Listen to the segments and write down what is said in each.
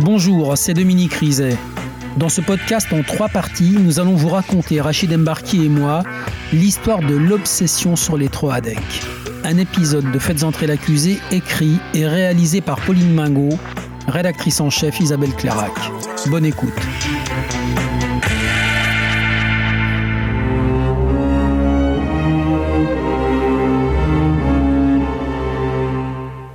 Bonjour, c'est Dominique Rizet. Dans ce podcast en trois parties, nous allons vous raconter, Rachid Embarki et moi, l'histoire de l'obsession sur les Troadec. Un épisode de Faites entrer l'accusé écrit et réalisé par Pauline Mingot, rédactrice en chef Isabelle Clarac. Bonne écoute.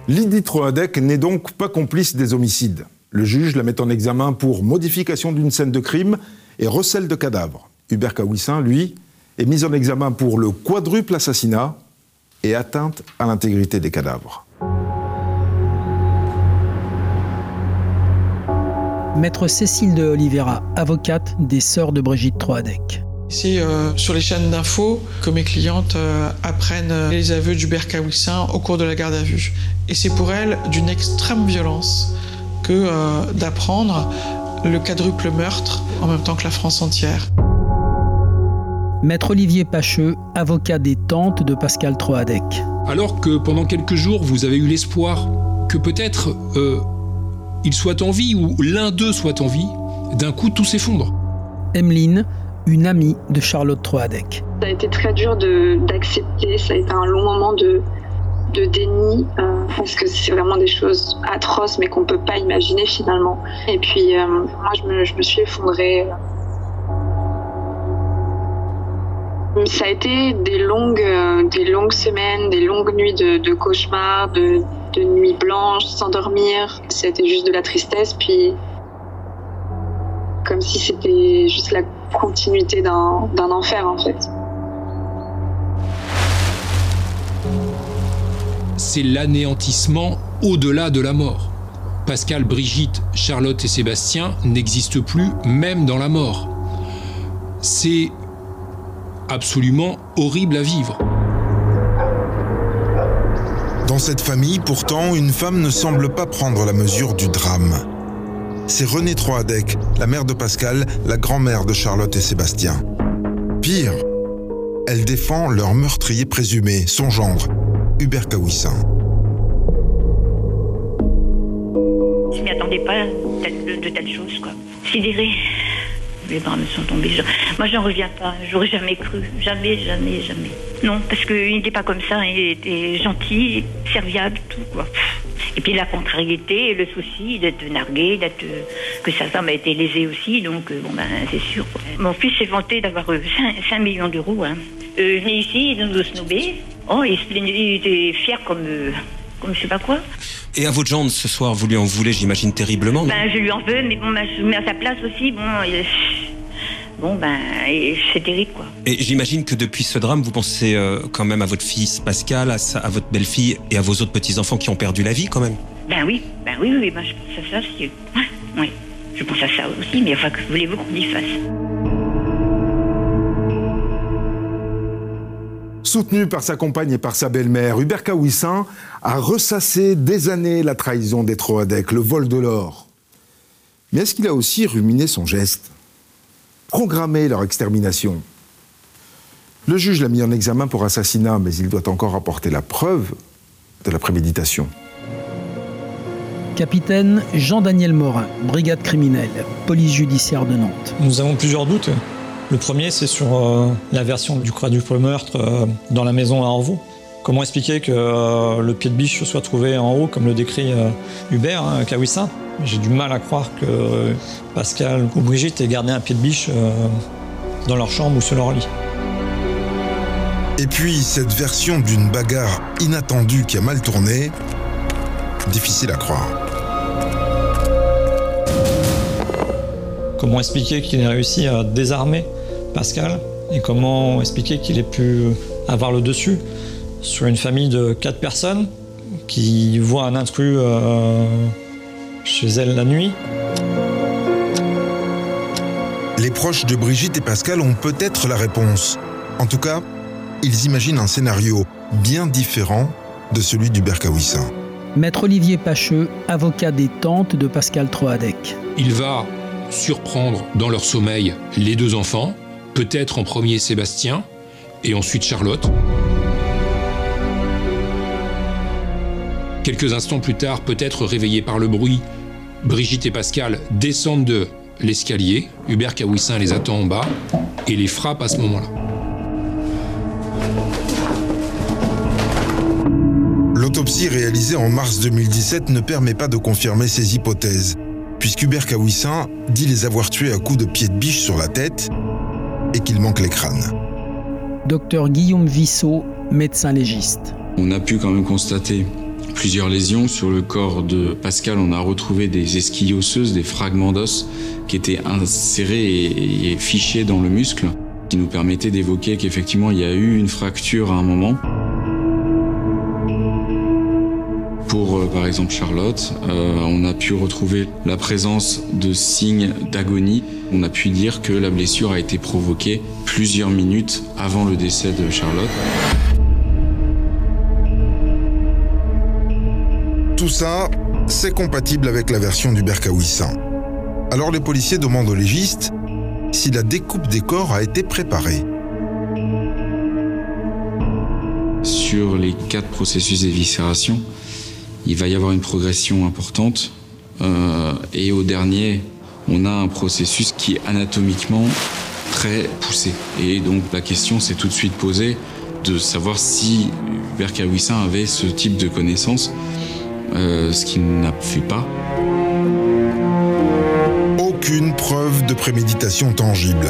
Lydie Troadec n'est donc pas complice des homicides. Le juge la met en examen pour modification d'une scène de crime et recel de cadavres. Hubert Kawissin, lui, est mis en examen pour le quadruple assassinat et atteinte à l'intégrité des cadavres. Maître Cécile de Oliveira, avocate des sœurs de Brigitte Troadec. C'est euh, sur les chaînes d'infos que mes clientes euh, apprennent euh, les aveux d'Hubert Kawissin au cours de la garde à vue. Et c'est pour elles d'une extrême violence que d'apprendre le quadruple meurtre en même temps que la France entière. Maître Olivier Pacheux, avocat des tantes de Pascal Troadec. Alors que pendant quelques jours, vous avez eu l'espoir que peut-être il soit en vie ou l'un d'eux soit en vie, d'un coup tout s'effondre. Emeline, une amie de Charlotte Troadec. Ça a été très dur d'accepter, ça a été un long moment de, de déni, euh, parce que c'est vraiment des choses atroces, mais qu'on ne peut pas imaginer finalement. Et puis, euh, moi, je me, je me, suis effondrée. Ça a été des longues, euh, des longues semaines, des longues nuits de, de cauchemars, de, de nuits blanches, sans dormir. C'était juste de la tristesse, puis comme si c'était juste la continuité d'un enfer en fait. C'est l'anéantissement au-delà de la mort. Pascal, Brigitte, Charlotte et Sébastien n'existent plus même dans la mort. C'est absolument horrible à vivre. Dans cette famille, pourtant, une femme ne semble pas prendre la mesure du drame. C'est Renée Troadec, la mère de Pascal, la grand-mère de Charlotte et Sébastien. Pire, elle défend leur meurtrier présumé, son gendre, Hubert Kawissin. Je m'y attendais pas de, telles choses, quoi. Sidéré les bras me sont tombés. Moi, j'en reviens pas. J'aurais jamais cru. Jamais, jamais, jamais. Non, parce qu'il n'était pas comme ça. Il était gentil, serviable, tout, quoi. Et puis la contrariété, le souci d'être nargué, d'être que sa femme a été lésée aussi, donc euh, bon ben c'est sûr. Mon fils s'est vanté d'avoir 5, euh, millions d'euros. Hein. Euh, ici, il nous snobé. Oh, il, était fier comme, comme je sais pas quoi. Et à votre gendre ce soir, vous lui en voulez, j'imagine, terriblement Ben, je lui en veux, mais bon, je mets à sa place aussi. Bon, bon ben, c'est terrible, quoi. Et j'imagine que depuis ce drame, vous pensez euh, quand même à votre fils Pascal, à, à votre belle-fille et à vos autres petits-enfants qui ont perdu la vie, quand même Ben oui, ben oui, oui, ben, je pense à ça aussi. oui, je pense à ça aussi, mais enfin, que voulez-vous qu'on y fasse? Soutenu par sa compagne et par sa belle-mère, Hubert Kawissin a ressassé des années la trahison des Troadec, le vol de l'or. Mais est-ce qu'il a aussi ruminé son geste? Programmé leur extermination Le juge l'a mis en examen pour assassinat, mais il doit encore apporter la preuve de la préméditation. Capitaine Jean-Daniel Morin, brigade criminelle, police judiciaire de Nantes. Nous avons plusieurs doutes. Le premier, c'est sur euh, la version du du meurtre euh, dans la maison à Orvaux. Comment expliquer que euh, le pied de biche soit trouvé en haut, comme le décrit Hubert hein, Kawissin J'ai du mal à croire que Pascal ou Brigitte aient gardé un pied de biche dans leur chambre ou sur leur lit. Et puis, cette version d'une bagarre inattendue qui a mal tourné, difficile à croire. Comment expliquer qu'il ait réussi à désarmer Pascal et comment expliquer qu'il ait pu avoir le dessus sur une famille de quatre personnes qui voit un intrus euh, chez elle la nuit. Les proches de Brigitte et Pascal ont peut-être la réponse. En tout cas, ils imaginent un scénario bien différent de celui du Berkawissin. Maître Olivier Pacheux, avocat des tantes de Pascal Troadec. Il va surprendre dans leur sommeil les deux enfants, peut-être en premier Sébastien et ensuite Charlotte. Quelques instants plus tard, peut-être réveillé par le bruit Brigitte et Pascal descendent de l'escalier, Hubert Kawissin les attend en bas et les frappe à ce moment-là. L'autopsie réalisée en mars 2017 ne permet pas de confirmer ces hypothèses, puisqu'Hubert Kawissin dit les avoir tués à coups de pied de biche sur la tête et qu'il manque les crânes. Docteur Guillaume Vissot, médecin légiste. On a pu quand même constater plusieurs lésions sur le corps de Pascal. On a retrouvé des esquilles osseuses, des fragments d'os qui étaient insérés et, fichés dans le muscle, qui nous permettaient d'évoquer qu'effectivement il y a eu une fracture à un moment. Pour euh, par exemple Charlotte, euh, on a pu retrouver la présence de signes d'agonie. On a pu dire que la blessure a été provoquée plusieurs minutes avant le décès de Charlotte. Tout ça, c'est compatible avec la version du Berkawissin. Alors les policiers demandent au légiste si la découpe des corps a été préparée. Sur les quatre processus d'éviscération, il va y avoir une progression importante. Euh, et au dernier, on a un processus qui est anatomiquement très poussé. Et donc la question s'est tout de suite posée de savoir si Berkawissin avait ce type de connaissances, ce qui n'a fait pas. Aucune preuve de préméditation tangible.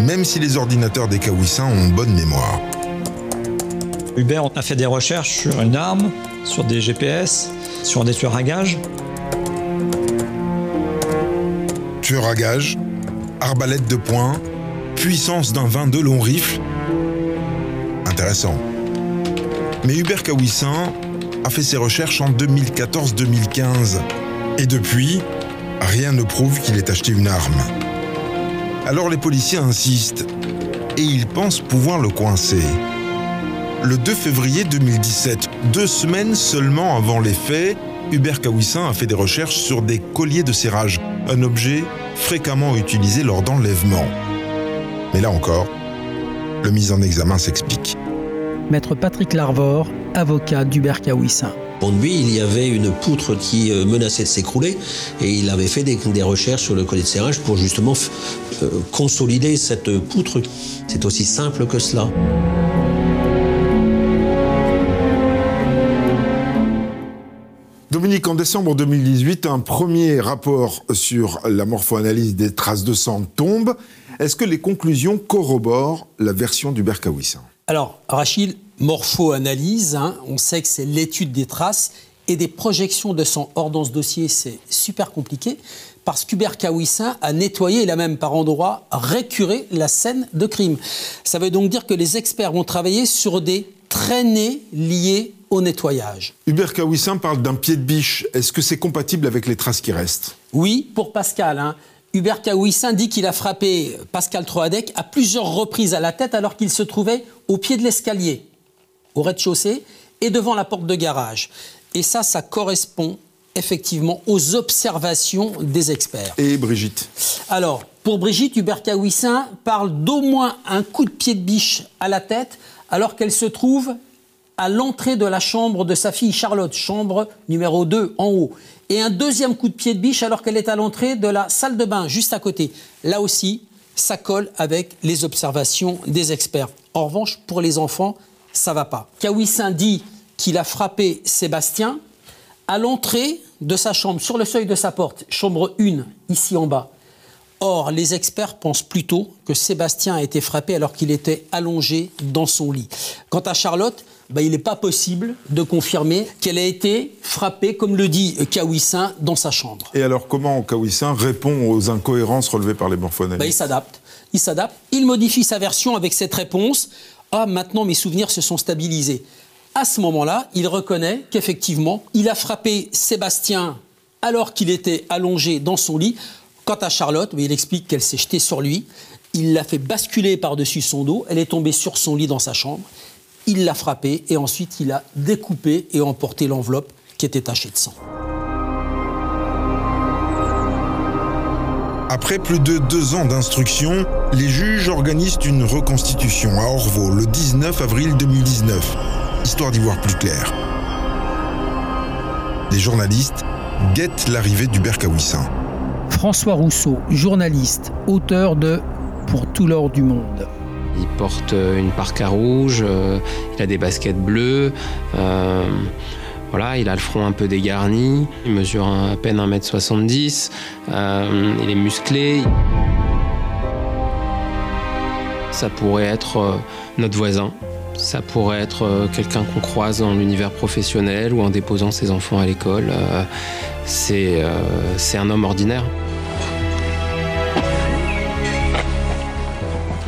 Même si les ordinateurs des Kawissins ont bonne mémoire. Hubert a fait des recherches sur une arme, sur des GPS, sur des tueurs à gages. Tueur à gages, arbalète de poing, puissance d'un 22 long rifle. Intéressant. Mais Hubert Kawissin a fait ses recherches en 2014-2015. Et depuis, rien ne prouve qu'il ait acheté une arme. Alors les policiers insistent et ils pensent pouvoir le coincer. Le 2 février 2017, deux semaines seulement avant les faits, Hubert Kawissin a fait des recherches sur des colliers de serrage, un objet fréquemment utilisé lors d'enlèvements. Mais là encore, le mise en examen s'explique. Maître Patrick Larvor, avocat d'Hubert Kawissin. Pour lui, il y avait une poutre qui euh, menaçait de s'écrouler et il avait fait des, des, recherches sur le collier de serrage pour justement euh, consolider cette poutre. C'est aussi simple que cela. Dominique, en décembre 2018, un premier rapport sur la morphoanalyse des traces de sang tombe. Est-ce que les conclusions corroborent la version du Berkawissin Alors, Rachid, morpho-analyse, hein, on sait que c'est l'étude des traces et des projections de sang. Or, dans ce dossier, c'est super compliqué parce qu'Hubert Kawissin a nettoyé, il a même par endroits récuré la scène de crime. Ça veut donc dire que les experts vont travailler sur des traînées liées au nettoyage. Hubert Kawissin parle d'un pied de biche. Est-ce que c'est compatible avec les traces qui restent? Oui, pour Pascal. Hein. Hubert Kawissin dit qu'il a frappé Pascal Troadec à plusieurs reprises à la tête alors qu'il se trouvait au pied de l'escalier, au rez-de-chaussée et devant la porte de garage. Et ça, ça correspond effectivement aux observations des experts. Et Brigitte Alors, pour Brigitte, Hubert Kawissin parle d'au moins un coup de pied de biche à la tête alors qu'elle se trouve à l'entrée de la chambre de sa fille Charlotte, chambre numéro 2 en haut. Et un deuxième coup de pied de biche alors qu'elle est à l'entrée de la salle de bain juste à côté. Là aussi, ça colle avec les observations des experts. En revanche, pour les enfants, ça va pas. Kawissin dit qu'il a frappé Sébastien à l'entrée de sa chambre, sur le seuil de sa porte, chambre 1, ici en bas. Or, les experts pensent plutôt que Sébastien a été frappé alors qu'il était allongé dans son lit. Quant à Charlotte, ben, il n'est pas possible de confirmer qu'elle a été frappée, comme le dit Kawissin, dans sa chambre. Et alors, comment Kawissin répond aux incohérences relevées par les morphonèmes ben, Il s'adapte. Il s'adapte. Il modifie sa version avec cette réponse. Ah, maintenant mes souvenirs se sont stabilisés. À ce moment-là, il reconnaît qu'effectivement, il a frappé Sébastien alors qu'il était allongé dans son lit. Quant à Charlotte, il explique qu'elle s'est jetée sur lui. Il l'a fait basculer par-dessus son dos. Elle est tombée sur son lit dans sa chambre. Il l'a frappée et ensuite il a découpé et emporté l'enveloppe qui était tachée de sang. Après plus de deux ans d'instruction, les juges organisent une reconstitution à Orvaux le 19 avril 2019, histoire d'y voir plus clair. Les journalistes guette l'arrivée d'Hubert Kawissin. François Rousseau, journaliste, auteur de Pour tout l'or du monde. Il porte une parka rouge, euh, il a des baskets bleues, euh, voilà, il a le front un peu dégarni, il mesure à peine 1m70, euh, il est musclé. Ça pourrait être notre voisin, ça pourrait être quelqu'un qu'on croise dans l'univers professionnel ou en déposant ses enfants à l'école. C'est un homme ordinaire.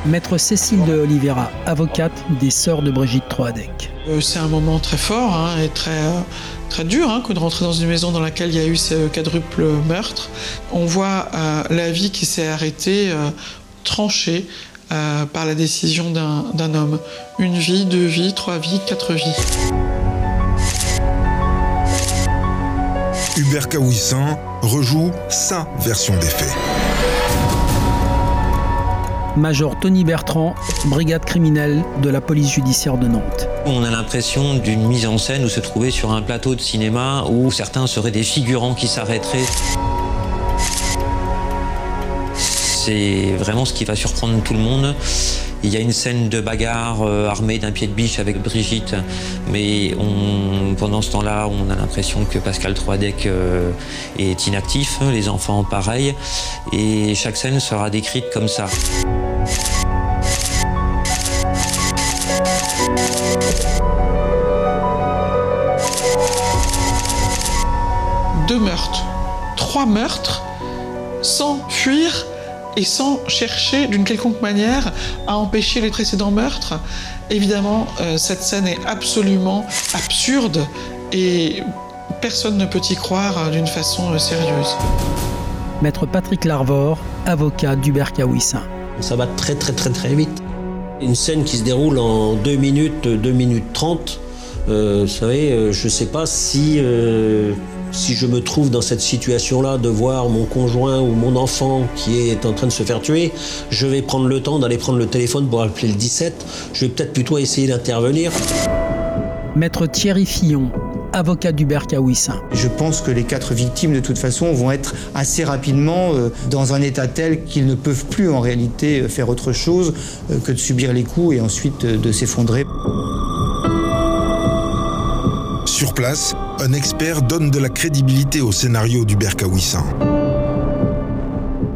Maître Cécile de Oliveira, avocate des sœurs de Brigitte Troadec. Euh, c'est un moment très fort hein, et très, euh, très dur hein, que de rentrer dans une maison dans laquelle il y a eu ce quadruple meurtre. On voit euh, la vie qui s'est arrêtée, tranchée par la décision d'un homme. Une vie, deux vies, trois vies, quatre vies. Hubert Kawissin rejoue sa version des faits. Major Tony Bertrand, brigade criminelle de la police judiciaire de Nantes. On a l'impression d'une mise en scène où se trouver sur un plateau de cinéma où certains seraient des figurants qui s'arrêteraient. C'est vraiment ce qui va surprendre tout le monde. Il y a une scène de bagarre euh, armée d'un pied de biche avec Brigitte, mais pendant ce temps-là, on a l'impression que Pascal Troadec euh, est inactif, les enfants pareil, et chaque scène sera décrite comme ça. Deux meurtres, trois meurtres, sans fuir et sans chercher d'une quelconque manière à empêcher les précédents meurtres. Évidemment, euh, cette scène est absolument absurde et personne ne peut y croire euh, d'une façon euh, sérieuse. Maître Patrick Larvor, avocat d'Hubert Kawissin. Ça va très très très très vite. Une scène qui se déroule en 2 minutes, 2 minutes 30. vous savez, je ne sais pas si si je me trouve dans cette situation-là de voir mon conjoint ou mon enfant qui est en train de se faire tuer, je vais prendre le temps d'aller prendre le téléphone pour appeler le 17. Je vais peut-être plutôt essayer d'intervenir. Maître Thierry Fillon, avocat d'Hubert Kawissin. Je pense que les quatre victimes, de toute façon, vont être assez rapidement euh, dans un état tel qu'ils ne peuvent plus en réalité euh, faire autre chose euh, que de subir les coups et ensuite de s'effondrer. Sur place, un expert donne de la crédibilité au scénario du Kawissin.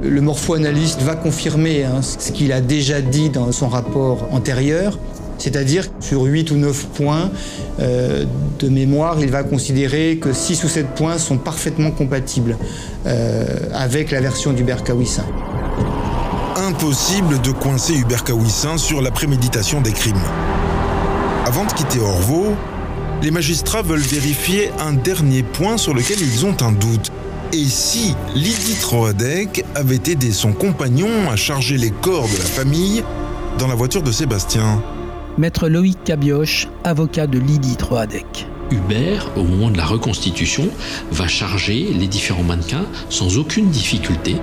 Le morpho-analyste va confirmer hein, ce qu'il a déjà dit dans son rapport antérieur, c'est-à-dire sur 8 ou 9 points euh, de mémoire, il va considérer que 6 ou 7 points sont parfaitement compatibles euh, avec la version du Kawissin. Impossible de coincer Hubert Kawissin sur la préméditation des crimes. Avant de quitter Orvaux, les magistrats veulent vérifier un dernier point sur lequel ils ont un doute. Et si Lydie Troadec avait aidé son compagnon à charger les corps de la famille dans la voiture de Sébastien Maître Loïc Cabioche, avocat de Lydie Troadec. Hubert, au moment de la reconstitution, va charger les différents mannequins sans aucune difficulté.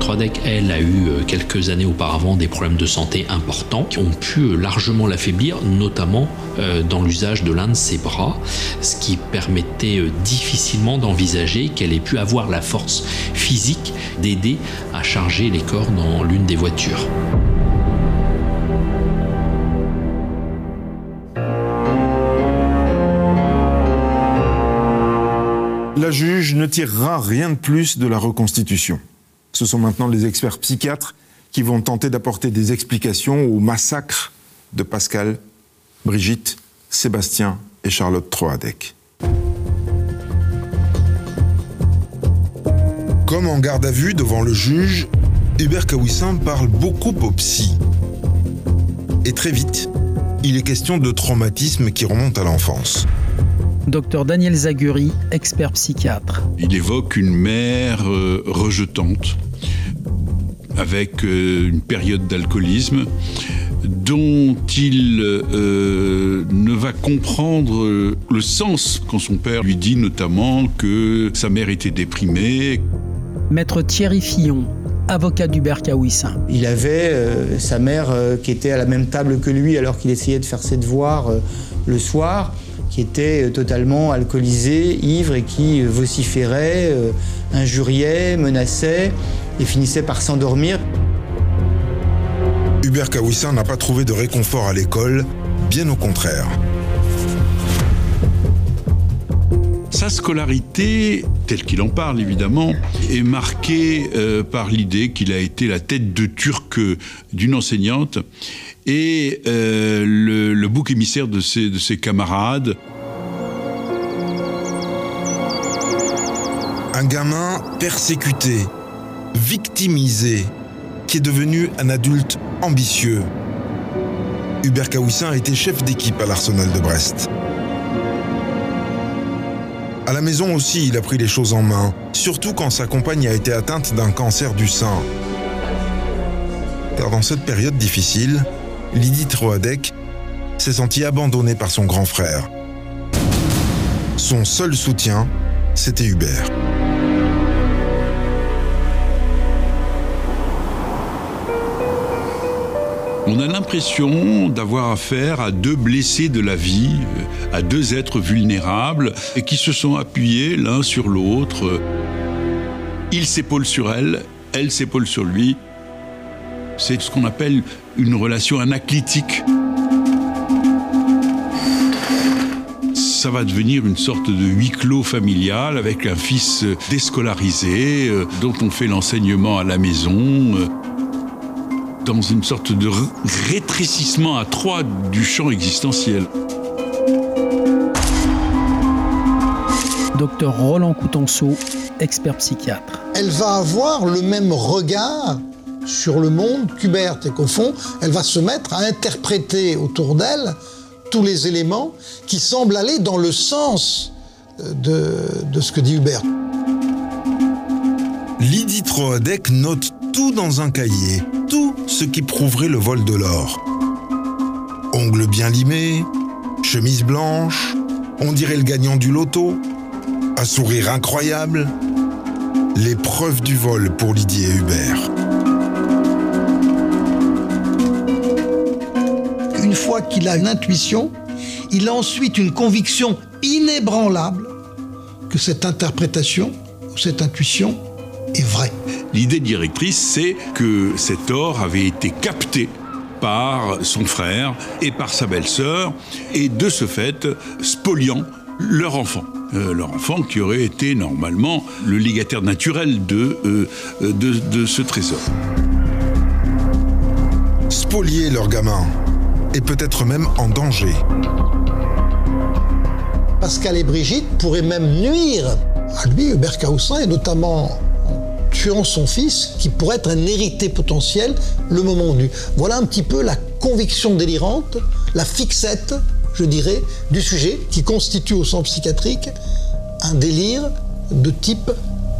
Madame Troadec, elle, a eu euh, quelques années auparavant des problèmes de santé importants qui ont pu euh, largement l'affaiblir, notamment euh, dans l'usage de l'un de ses bras, ce qui permettait difficilement d'envisager qu'elle ait pu avoir la force physique d'aider à charger les corps dans l'une des voitures. La juge ne tirera rien de plus de la reconstitution. Ce sont maintenant les experts psychiatres qui vont tenter d'apporter des explications au massacre de Pascal, Brigitte, Sébastien et Charlotte Troadec. Comme en garde à vue devant le juge, Hubert Kawissin parle beaucoup au psy. Et très vite, il est question de traumatisme qui remonte à l'enfance. Docteur Daniel Zaguri, expert psychiatre. Il évoque une mère euh, rejetante, avec euh, une période d'alcoolisme, dont il euh, ne va comprendre le sens quand son père lui dit notamment que sa mère était déprimée. Maître Thierry Fillon, avocat d'Hubert Kawissin. Il avait sa mère qui était à la même table que lui alors qu'il essayait de faire ses devoirs le soir qui était totalement alcoolisé, ivre et qui vociférait, euh, injuriait, menaçait et finissait par s'endormir. Hubert Kawissin n'a pas trouvé de réconfort à l'école, bien au contraire. Sa scolarité, telle qu'il en parle évidemment, est marquée euh, par l'idée qu'il a été la tête de turc d'une enseignante et euh, le, bouc émissaire de ses, de camarades. Un gamin persécuté, victimisé, qui est devenu un adulte ambitieux. Hubert Kawissin a été chef d'équipe à l'Arsenal de Brest. À la maison aussi, il a pris les choses en main, surtout quand sa compagne a été atteinte d'un cancer du sein. Car dans cette période difficile, Lydie Troadec s'est sentie abandonnée par son grand frère. Son seul soutien, c'était Hubert. On a l'impression d'avoir affaire à deux blessés de la vie, à deux êtres vulnérables, qui se sont appuyés l'un sur l'autre. Il s'épaule sur elle, elle s'épaule sur lui. C'est ce qu'on appelle une relation anaclitique. ça va devenir une sorte de huis clos familial avec un fils déscolarisé euh, dont on fait l'enseignement à la maison. Euh, dans une sorte de rétrécissement à trois du champ existentiel. Docteur Roland Coutenceau, expert psychiatre. Elle va avoir le même regard sur le monde qu'Hubert et qu'au fond, elle va se mettre à interpréter autour d'elle tous les éléments qui semblent aller dans le sens euh, de, de ce que dit Hubert. Lydie Troadec note tout dans un cahier, tout ce qui prouverait le vol de l'or. Ongles bien limés, chemise blanche, on dirait le gagnant du loto, un sourire incroyable, les preuves du vol pour Lydie et Hubert. Une fois qu'il a une intuition, il a ensuite une conviction inébranlable que cette interprétation ou cette intuition est vraie. L'idée directrice, c'est que cet or avait été capté par son frère et par sa belle-sœur, et de ce fait, spoliant leur enfant. Euh, leur enfant qui aurait été normalement le légataire naturel de, euh, de, de ce trésor. Spolier leur gamin, et peut-être même en danger. Pascal et Brigitte pourraient même nuire à lui, Hubert Caussin, et notamment tuant son fils, qui pourrait être un hérité potentiel le moment venu. Voilà un petit peu la conviction délirante, la fixette, je dirais, du sujet, qui constitue au sens psychiatrique un délire de type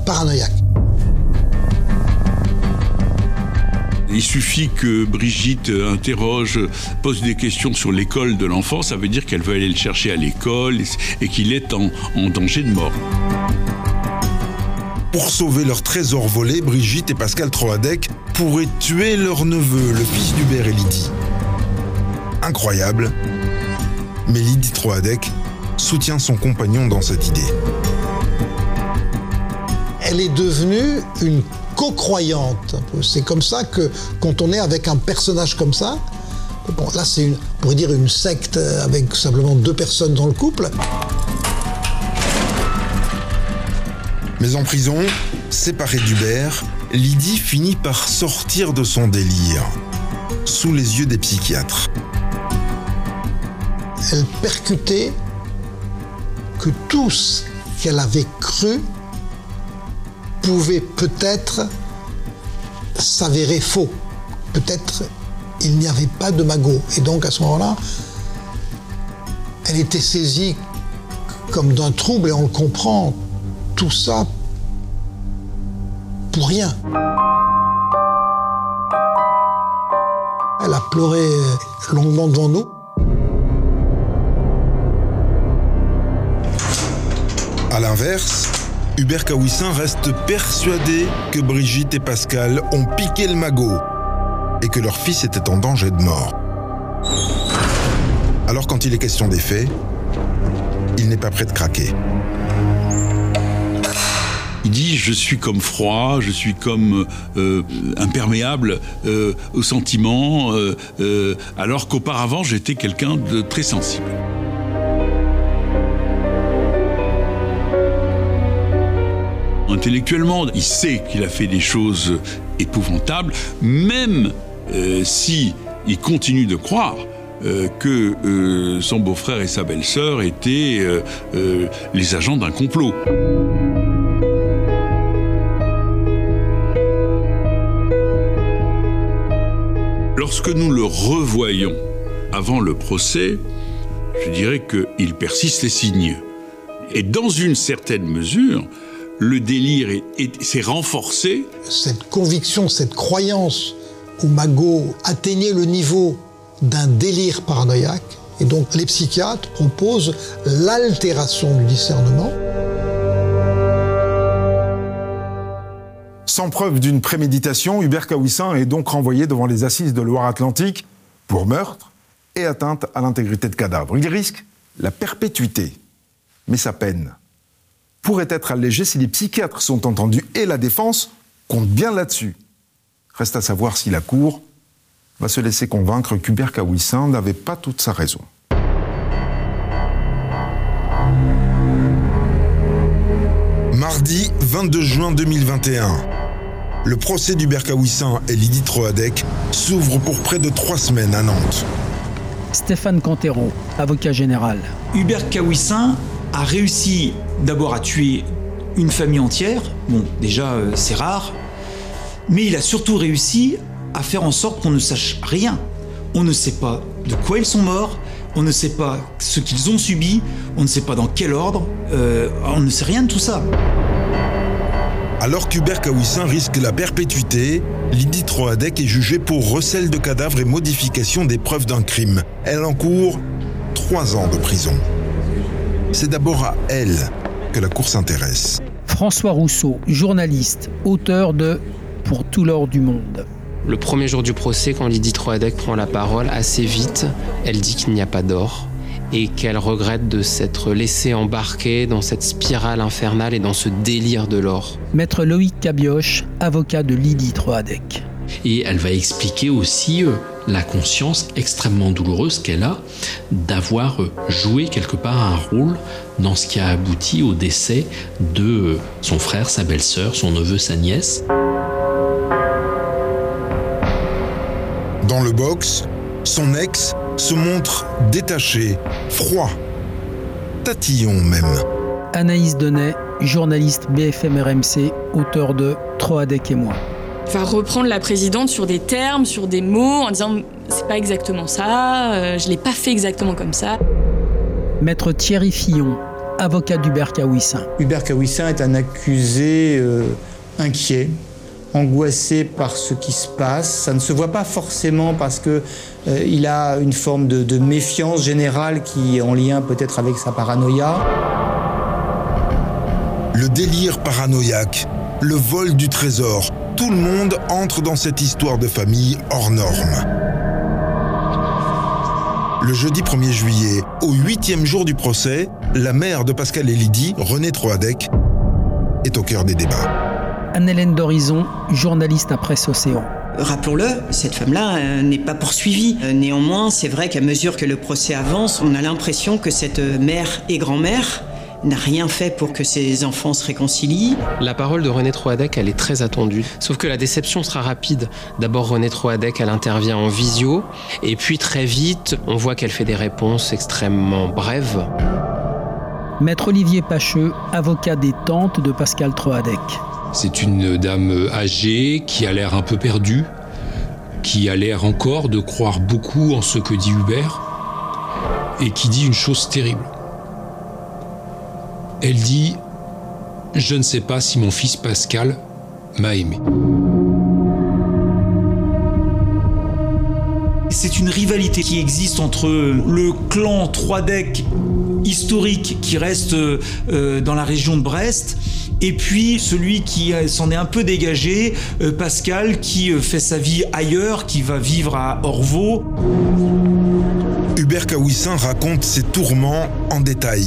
paranoïaque. Il suffit que Brigitte interroge, pose des questions sur l'école de l'enfant, ça veut dire qu'elle veut aller le chercher à l'école et qu'il est en, en danger de mort. Pour sauver leur trésor volé, Brigitte et Pascal Troadec pourraient tuer leur neveu, le fils d'Hubert et Lydie. Incroyable, mais Lydie Troadec soutient son compagnon dans cette idée. Elle est devenue une co-croyante. C'est comme ça que quand on est avec un personnage comme ça, bon, là c'est une, on pourrait dire une secte avec simplement deux personnes dans le couple. Mais en prison, séparée d'Hubert, Lydie finit par sortir de son délire, sous les yeux des psychiatres. Elle percutait que tout ce qu'elle avait cru pouvait peut-être s'avérer faux. Peut-être il n'y avait pas de magot. Et donc à ce moment-là, elle était saisie comme d'un trouble et on le comprend tout ça pour rien. Elle a pleuré longuement devant nous. À l'inverse, Hubert Kawissin reste persuadé que Brigitte et Pascal ont piqué le magot et que leur fils était en danger de mort. Alors quand il est question des faits, il n'est pas prêt de craquer. Il dit je suis comme froid, je suis comme euh, imperméable euh, aux sentiments, euh, alors qu'auparavant j'étais quelqu'un de très sensible. Intellectuellement, il sait qu'il a fait des choses épouvantables, même euh, si il continue de croire euh, que euh, son beau-frère et sa belle-sœur étaient les agents d'un complot. Lorsque nous le revoyons avant le procès, je dirais qu'il persiste et signe. Et dans une certaine mesure, le délire est- est- s'est renforcé. Cette conviction, cette croyance où Magot atteignait le niveau d'un délire paranoïaque, et donc les psychiatres proposent l'altération du discernement. Sans preuve d'une préméditation, Hubert Kawissin est donc renvoyé devant les assises de Loire-Atlantique pour meurtre et atteinte à l'intégrité de cadavre. Il risque la perpétuité, mais sa peine pourrait être allégée si les psychiatres sont entendus et la défense compte bien là-dessus. Reste à savoir si la Cour va se laisser convaincre qu'Hubert Kawissin n'avait pas toute sa raison. Mardi 22 juin 2021. Le procès d'Hubert Kawissin et Lydie Troadec s'ouvre pour près de trois semaines à Nantes. Stéphane Cantero, avocat général. Hubert Kawissin a réussi d'abord à tuer une famille entière. Bon, déjà, euh, c'est rare. Mais il a surtout réussi à faire en sorte qu'on ne sache rien. On ne sait pas de quoi ils sont morts, on ne sait pas ce qu'ils ont subi, on ne sait pas dans quel ordre, euh, on ne sait rien de tout ça. Alors qu'Hubert Kawissin risque la perpétuité, Lydie Troadec est jugée pour recel de cadavres et modification des preuves d'un crime. Elle encourt trois ans de prison. C'est d'abord à elle que la Cour s'intéresse. François Rousseau, journaliste, auteur de Pour tout l'or du monde. Le premier jour du procès, quand Lydie Troadec prend la parole, assez vite, elle dit qu'il n'y a pas d'or et qu'elle regrette de s'être laissée embarquer dans cette spirale infernale et dans ce délire de l'or. Maître Loïc Cabioche, avocat de Lydie Troadec. Et elle va expliquer aussi euh, la conscience extrêmement douloureuse qu'elle a d'avoir euh, joué quelque part un rôle dans ce qui a abouti au décès de euh, son frère, sa belle-sœur, son neveu, sa nièce. Dans le box, son ex se montre détaché, froid, tatillon même. Anaïs Denet, journaliste BFM RMC, auteur de Troadec et moi. Va reprendre la présidente sur des termes, sur des mots, en disant c'est pas exactement ça, euh, je l'ai pas fait exactement comme ça. Maître Thierry Fillon, avocat d'Hubert Kawissin. Hubert Kawissin est un accusé euh, inquiet, angoissé par ce qui se passe. Ça ne se voit pas forcément parce que euh, il a une forme de, de méfiance générale qui est en lien peut-être avec sa paranoïa. Le délire paranoïaque, le vol du trésor, tout le monde entre dans cette histoire de famille hors norme. Le jeudi 1er juillet, au huitième jour du procès, la mère de Pascal et Lydie, Renée Troadec, est au cœur des débats. Anne-Hélène d'Horizon, journaliste à Presse Océan. Rappelons-le, cette femme-là euh, n'est pas poursuivie. Euh, néanmoins, c'est vrai qu'à mesure que le procès avance, on a l'impression que cette mère et grand-mère n'a rien fait pour que ses enfants se réconcilient. La parole de René Troadec, elle est très attendue. Sauf que la déception sera rapide. D'abord, René Troadec, elle intervient en visio. Et puis, très vite, on voit qu'elle fait des réponses extrêmement brèves. Maître Olivier Pacheux, avocat des tantes de Pascal Troadec. C'est une dame âgée qui a l'air un peu perdue, qui a l'air encore de croire beaucoup en ce que dit Hubert, et qui dit une chose terrible. Elle dit Je ne sais pas si mon fils Pascal m'a aimé. C'est une rivalité qui existe entre le clan Troidec historique qui reste euh, dans la région de Brest et puis celui qui euh, s'en est un peu dégagé, euh, Pascal, qui euh, fait sa vie ailleurs, qui va vivre à Orvaux. Hubert Kawissin raconte ses tourments en détail.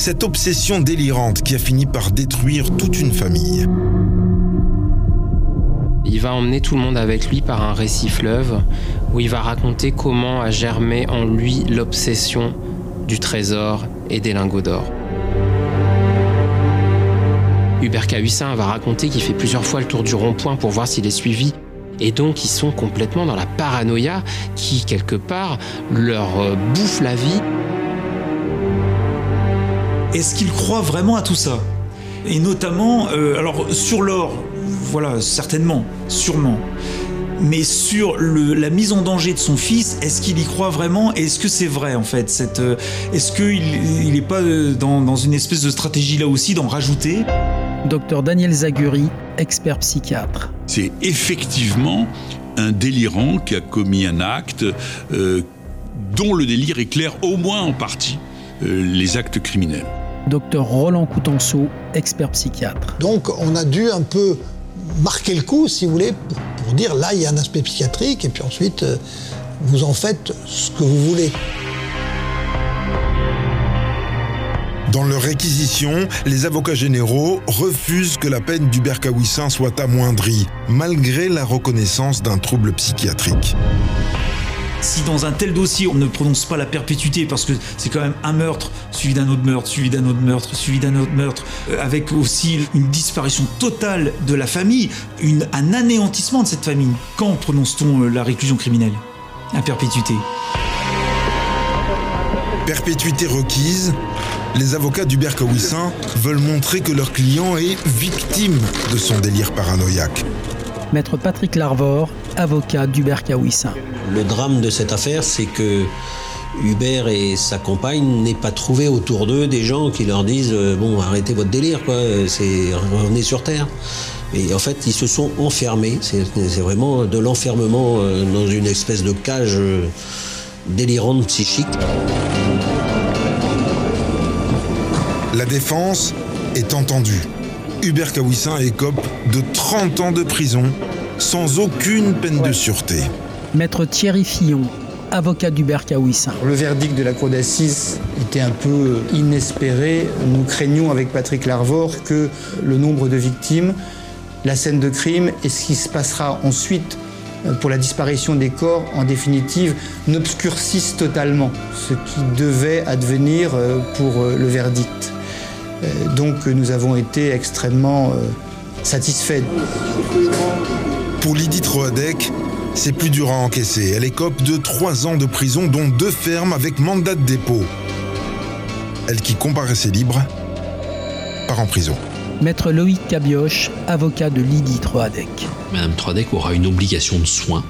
Cette obsession délirante qui a fini par détruire toute une famille. Il va emmener tout le monde avec lui par un récit fleuve où il va raconter comment a germé en lui l'obsession du trésor et des lingots d'or. Hubert Cahuissin va raconter qu'il fait plusieurs fois le tour du rond-point pour voir s'il est suivi. Et donc ils sont complètement dans la paranoïa qui, quelque part, leur euh, bouffe la vie. Est-ce qu'il croit vraiment à tout ça? Et notamment, euh, alors sur l'or, voilà, certainement, sûrement. Mais sur le, la mise en danger de son fils, est-ce qu'il y croit vraiment? Et est-ce que c'est vrai en fait cette, euh, Est-ce qu'il n'est pas euh, dans, dans une espèce de stratégie là aussi d'en rajouter? Docteur Daniel Zaguri, expert psychiatre. C'est effectivement un délirant qui a commis un acte euh, dont le délire éclaire au moins en partie euh, les actes criminels. Docteur Roland Coutenceau, expert psychiatre. Donc on a dû un peu marquer le coup, si vous voulez, pour, pour dire là il y a un aspect psychiatrique, et puis ensuite euh, vous en faites ce que vous voulez. Dans leur réquisition, les avocats généraux refusent que la peine d'Hubert Kawissin soit amoindrie, malgré la reconnaissance d'un trouble psychiatrique. Si dans un tel dossier on ne prononce pas la perpétuité parce que c'est quand même un meurtre suivi d'un autre meurtre, suivi d'un autre meurtre, suivi d'un autre meurtre, euh, avec aussi une disparition totale de la famille, une- un anéantissement de cette famille, quand prononce-t-on euh, la réclusion criminelle? La perpétuité. Perpétuité requise, les avocats d'Hubert Kawissin veulent montrer que leur client est victime de son délire paranoïaque. Maître Patrick Larvor, avocat d'Hubert Kawissin. Le drame de cette affaire, c'est que Hubert et sa compagne n'aient pas trouvé autour d'eux des gens qui leur disent euh, bon arrêtez votre délire quoi, euh, c'est revenez sur terre. Et en fait, ils se sont enfermés. C'est c'est vraiment de l'enfermement euh, dans une espèce de cage euh, délirante psychique. La défense est entendue. Hubert Kawissin écope de 30 ans de prison sans aucune peine de sûreté. Maître Thierry Fillon, avocat d'Hubert Kawissin. Le verdict de la cour d'assises était un peu inespéré. Nous craignons avec Patrick Larvor que le nombre de victimes, la scène de crime et ce qui se passera ensuite euh, pour la disparition des corps, en définitive, n'obscurcissent totalement ce qui devait advenir euh, pour euh, le verdict. Donc nous avons été extrêmement satisfaits. Pour Lydie Troadec, c'est plus dur à encaisser. Elle écope de 3 ans de prison, dont deux fermes avec mandat de dépôt. Elle qui comparaissait libre part en prison. Maître Loïc Cabioche, avocat de Lydie Troadec. Madame Troadec aura une obligation de soins,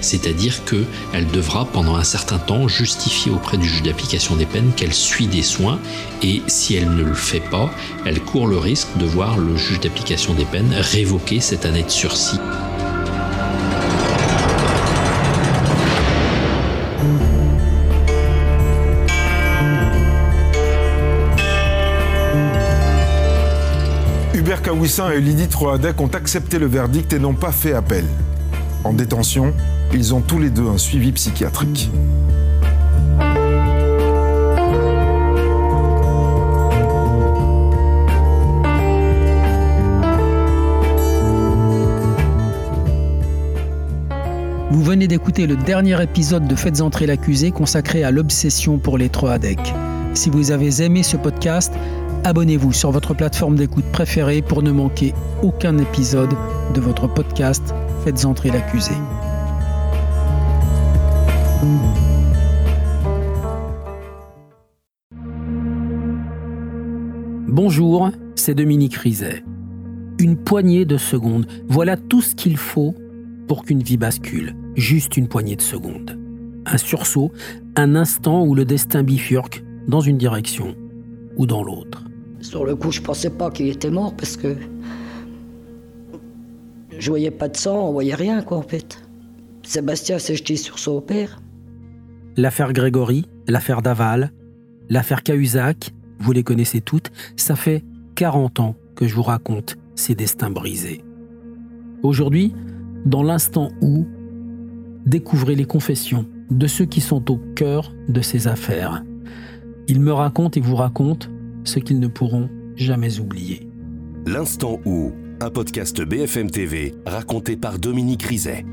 c'est-à-dire qu'elle devra pendant un certain temps justifier auprès du juge d'application des peines qu'elle suit des soins et si elle ne le fait pas, elle court le risque de voir le juge d'application des peines révoquer cette année de sursis. Kawissin et Lydie Troadec ont accepté le verdict et n'ont pas fait appel. En détention, ils ont tous les deux un suivi psychiatrique. Vous venez d'écouter le dernier épisode de Faites entrer l'accusé consacré à l'obsession pour les Troadec. Si vous avez aimé ce podcast, abonnez-vous sur votre plateforme d'écoute préférée pour ne manquer aucun épisode de votre podcast Faites entrer l'accusé. Bonjour, c'est Dominique Rizet. Une poignée de secondes, voilà tout ce qu'il faut pour qu'une vie bascule. Juste une poignée de secondes. Un sursaut, un instant où le destin bifurque dans une direction ou dans l'autre. Sur le coup, je pensais pas qu'il était mort parce que je voyais pas de sang, on voyait rien quoi en fait. Sébastien s'est jeté sur son père. L'affaire Grégory, l'affaire Daval, l'affaire Cahuzac, vous les connaissez toutes, ça fait 40 ans que je vous raconte ces destins brisés. Aujourd'hui, dans l'instant où, découvrez les confessions de ceux qui sont au cœur de ces affaires. Ils me racontent et vous racontent ce qu'ils ne pourront jamais oublier. L'instant où, un podcast BFM TV raconté par Dominique Rizet.